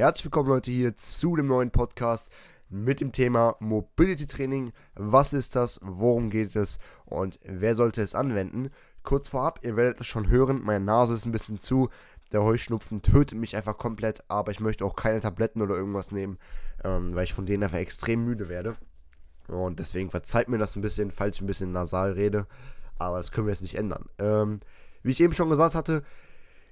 herzlich willkommen Leute hier zu dem neuen Podcast mit dem Thema Mobility Training. Was ist das? Worum geht es? Und wer sollte es anwenden? Kurz vorab, ihr werdet es schon hören, meine Nase ist ein bisschen zu. Der Heuschnupfen tötet mich einfach komplett, aber ich möchte auch keine Tabletten oder irgendwas nehmen, ähm, weil ich von denen einfach extrem müde werde. Und deswegen verzeiht mir das ein bisschen, falls ich ein bisschen nasal rede. Aber das können wir jetzt nicht ändern. Ähm, wie ich eben schon gesagt hatte,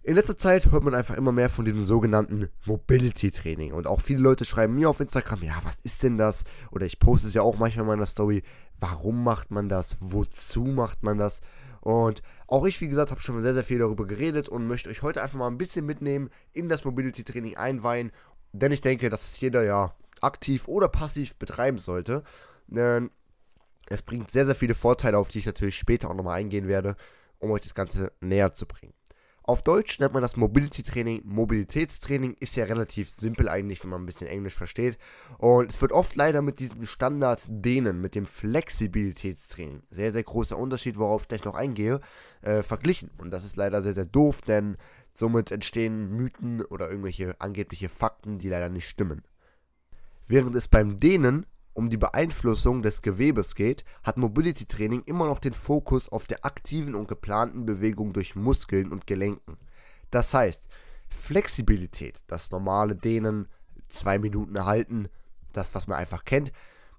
in letzter Zeit hört man einfach immer mehr von diesem sogenannten Mobility Training. Und auch viele Leute schreiben mir auf Instagram, ja, was ist denn das? Oder ich poste es ja auch manchmal in meiner Story. Warum macht man das? Wozu macht man das? Und auch ich, wie gesagt, habe schon sehr, sehr viel darüber geredet und möchte euch heute einfach mal ein bisschen mitnehmen, in das Mobility Training einweihen. Denn ich denke, dass es jeder ja aktiv oder passiv betreiben sollte. Denn es bringt sehr, sehr viele Vorteile, auf die ich natürlich später auch nochmal eingehen werde, um euch das Ganze näher zu bringen. Auf Deutsch nennt man das Mobility Training Mobilitätstraining, ist ja relativ simpel eigentlich, wenn man ein bisschen Englisch versteht. Und es wird oft leider mit diesem Standard denen, mit dem Flexibilitätstraining, sehr, sehr großer Unterschied, worauf ich gleich noch eingehe, äh, verglichen. Und das ist leider sehr, sehr doof, denn somit entstehen Mythen oder irgendwelche angebliche Fakten, die leider nicht stimmen. Während es beim Dehnen um die Beeinflussung des Gewebes geht, hat Mobility Training immer noch den Fokus auf der aktiven und geplanten Bewegung durch Muskeln und Gelenken. Das heißt, Flexibilität, das normale Dehnen, zwei Minuten halten, das, was man einfach kennt,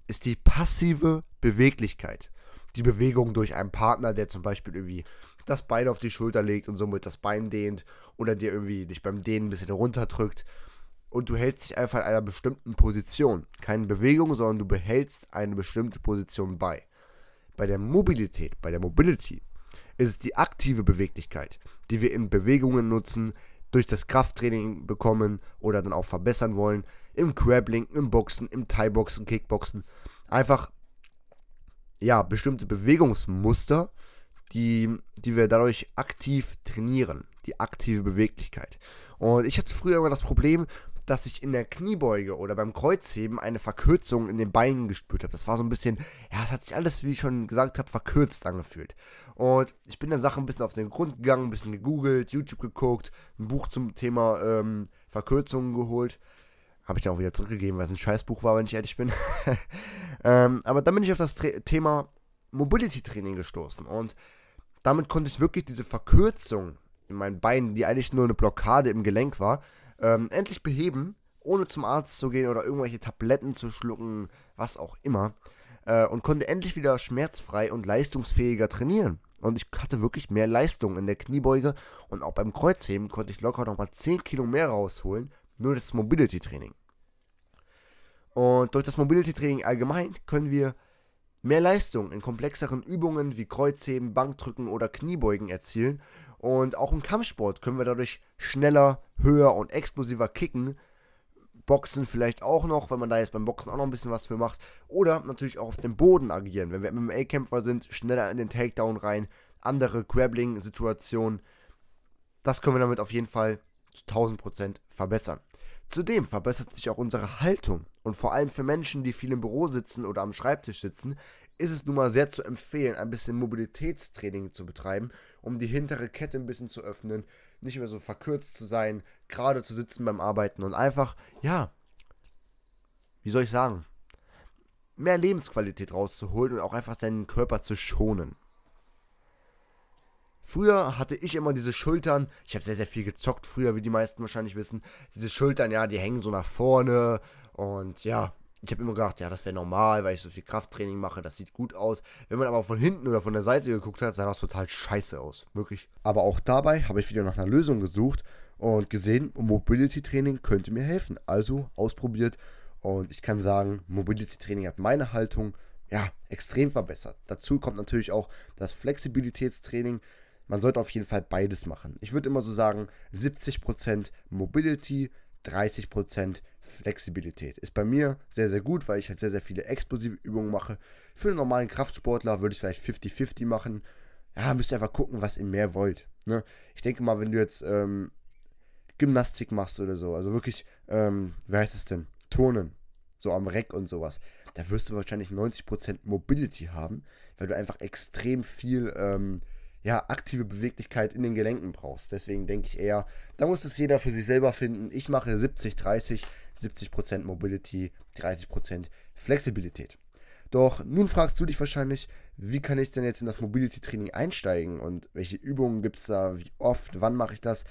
ist die passive Beweglichkeit. Die Bewegung durch einen Partner, der zum Beispiel irgendwie das Bein auf die Schulter legt und somit das Bein dehnt oder dir irgendwie dich beim Dehnen ein bisschen runterdrückt und du hältst dich einfach in einer bestimmten Position. Keine Bewegung, sondern du behältst eine bestimmte Position bei. Bei der Mobilität, bei der Mobility, ist es die aktive Beweglichkeit, die wir in Bewegungen nutzen, durch das Krafttraining bekommen oder dann auch verbessern wollen. Im Crabbling, im Boxen, im Thai-Boxen, Kickboxen. Einfach, ja, bestimmte Bewegungsmuster, die, die wir dadurch aktiv trainieren. Die aktive Beweglichkeit. Und ich hatte früher immer das Problem, dass ich in der Kniebeuge oder beim Kreuzheben eine Verkürzung in den Beinen gespürt habe. Das war so ein bisschen, ja, es hat sich alles, wie ich schon gesagt habe, verkürzt angefühlt. Und ich bin der Sache ein bisschen auf den Grund gegangen, ein bisschen gegoogelt, YouTube geguckt, ein Buch zum Thema ähm, Verkürzungen geholt. Habe ich dann auch wieder zurückgegeben, weil es ein Scheißbuch war, wenn ich ehrlich bin. ähm, aber dann bin ich auf das Tra Thema Mobility Training gestoßen. Und damit konnte ich wirklich diese Verkürzung in meinen Beinen, die eigentlich nur eine Blockade im Gelenk war, ähm, endlich beheben, ohne zum Arzt zu gehen oder irgendwelche Tabletten zu schlucken, was auch immer. Äh, und konnte endlich wieder schmerzfrei und leistungsfähiger trainieren. Und ich hatte wirklich mehr Leistung in der Kniebeuge und auch beim Kreuzheben konnte ich locker nochmal 10 Kilo mehr rausholen, nur das Mobility-Training. Und durch das Mobility-Training allgemein können wir mehr Leistung in komplexeren Übungen wie Kreuzheben, Bankdrücken oder Kniebeugen erzielen. Und auch im Kampfsport können wir dadurch schneller, höher und explosiver kicken. Boxen vielleicht auch noch, wenn man da jetzt beim Boxen auch noch ein bisschen was für macht. Oder natürlich auch auf dem Boden agieren. Wenn wir MMA-Kämpfer sind, schneller in den Takedown rein. Andere Grappling-Situationen. Das können wir damit auf jeden Fall zu 1000% verbessern. Zudem verbessert sich auch unsere Haltung. Und vor allem für Menschen, die viel im Büro sitzen oder am Schreibtisch sitzen, ist es nun mal sehr zu empfehlen, ein bisschen Mobilitätstraining zu betreiben, um die hintere Kette ein bisschen zu öffnen, nicht mehr so verkürzt zu sein, gerade zu sitzen beim Arbeiten und einfach, ja, wie soll ich sagen, mehr Lebensqualität rauszuholen und auch einfach seinen Körper zu schonen. Früher hatte ich immer diese Schultern, ich habe sehr, sehr viel gezockt früher, wie die meisten wahrscheinlich wissen. Diese Schultern, ja, die hängen so nach vorne und ja, ich habe immer gedacht, ja, das wäre normal, weil ich so viel Krafttraining mache, das sieht gut aus. Wenn man aber von hinten oder von der Seite geguckt hat, sah das total scheiße aus, wirklich. Aber auch dabei habe ich wieder nach einer Lösung gesucht und gesehen, Mobility Training könnte mir helfen. Also ausprobiert und ich kann sagen, Mobility Training hat meine Haltung ja extrem verbessert. Dazu kommt natürlich auch das Flexibilitätstraining man sollte auf jeden Fall beides machen. Ich würde immer so sagen, 70% Mobility, 30% Flexibilität. Ist bei mir sehr, sehr gut, weil ich halt sehr, sehr viele explosive Übungen mache. Für einen normalen Kraftsportler würde ich vielleicht 50-50 machen. Ja, müsst ihr einfach gucken, was ihr mehr wollt. Ne? Ich denke mal, wenn du jetzt ähm, Gymnastik machst oder so, also wirklich, ähm, wie heißt es denn? Turnen, so am Reck und sowas, da wirst du wahrscheinlich 90% Mobility haben, weil du einfach extrem viel ähm, ja, aktive Beweglichkeit in den Gelenken brauchst. Deswegen denke ich eher, da muss es jeder für sich selber finden. Ich mache 70, 30, 70% Mobility, 30% Flexibilität. Doch nun fragst du dich wahrscheinlich, wie kann ich denn jetzt in das Mobility-Training einsteigen und welche Übungen gibt es da, wie oft, wann mache ich das?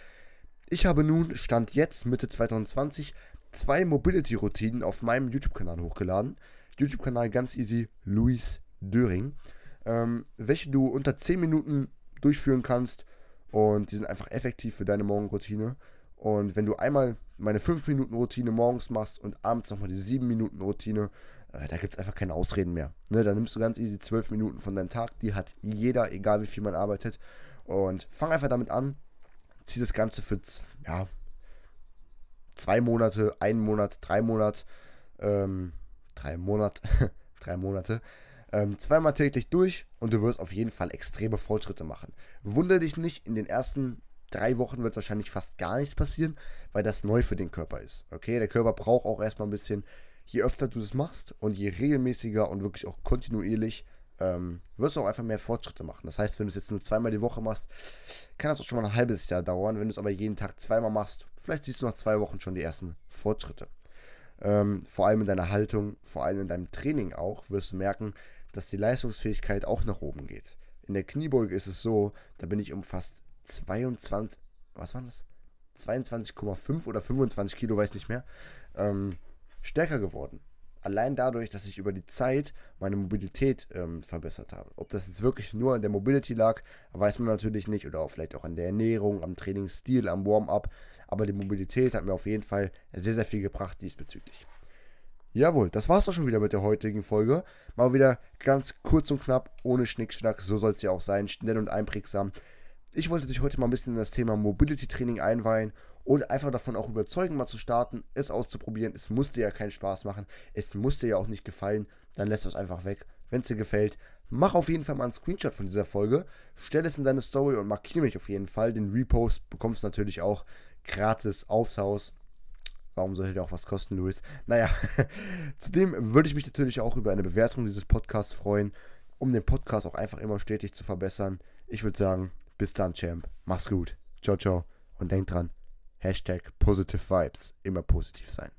Ich habe nun, Stand jetzt, Mitte 2020, zwei Mobility-Routinen auf meinem YouTube-Kanal hochgeladen. YouTube-Kanal ganz easy, Luis Döring, ähm, welche du unter 10 Minuten durchführen kannst und die sind einfach effektiv für deine Morgenroutine. Und wenn du einmal meine 5-Minuten-Routine morgens machst und abends nochmal die 7-Minuten-Routine, äh, da gibt es einfach keine Ausreden mehr. Ne, da nimmst du ganz easy 12 Minuten von deinem Tag, die hat jeder, egal wie viel man arbeitet. Und fang einfach damit an, zieh das Ganze für ja, zwei Monate, einen Monat, drei Monate, ähm, drei Monate, drei Monate ähm, zweimal täglich durch und du wirst auf jeden Fall extreme Fortschritte machen. Wundere dich nicht, in den ersten drei Wochen wird wahrscheinlich fast gar nichts passieren, weil das neu für den Körper ist. Okay, der Körper braucht auch erstmal ein bisschen, je öfter du es machst und je regelmäßiger und wirklich auch kontinuierlich, ähm, wirst du auch einfach mehr Fortschritte machen. Das heißt, wenn du es jetzt nur zweimal die Woche machst, kann das auch schon mal ein halbes Jahr dauern. Wenn du es aber jeden Tag zweimal machst, vielleicht siehst du nach zwei Wochen schon die ersten Fortschritte. Ähm, vor allem in deiner Haltung, vor allem in deinem Training auch, wirst du merken, dass die Leistungsfähigkeit auch nach oben geht. In der Kniebeuge ist es so, da bin ich um fast 22, was war das? 22,5 oder 25 Kilo, weiß nicht mehr, ähm, stärker geworden. Allein dadurch, dass ich über die Zeit meine Mobilität ähm, verbessert habe. Ob das jetzt wirklich nur an der Mobility lag, weiß man natürlich nicht. Oder auch vielleicht auch an der Ernährung, am Trainingsstil, am Warm-up. Aber die Mobilität hat mir auf jeden Fall sehr, sehr viel gebracht diesbezüglich. Jawohl, das war's doch schon wieder mit der heutigen Folge. Mal wieder ganz kurz und knapp, ohne Schnickschnack. So soll es ja auch sein, schnell und einprägsam. Ich wollte dich heute mal ein bisschen in das Thema Mobility Training einweihen und einfach davon auch überzeugen, mal zu starten, es auszuprobieren. Es muss dir ja keinen Spaß machen. Es muss dir ja auch nicht gefallen. Dann lässt du es einfach weg. Wenn es dir gefällt, mach auf jeden Fall mal einen Screenshot von dieser Folge. Stell es in deine Story und markiere mich auf jeden Fall. Den Repost bekommst du natürlich auch gratis aufs Haus. Warum sollte der auch was kosten, Luis? Naja, zudem würde ich mich natürlich auch über eine Bewertung dieses Podcasts freuen, um den Podcast auch einfach immer stetig zu verbessern. Ich würde sagen, bis dann, Champ. Mach's gut. Ciao, ciao. Und denk dran, Hashtag Positive Vibes. Immer positiv sein.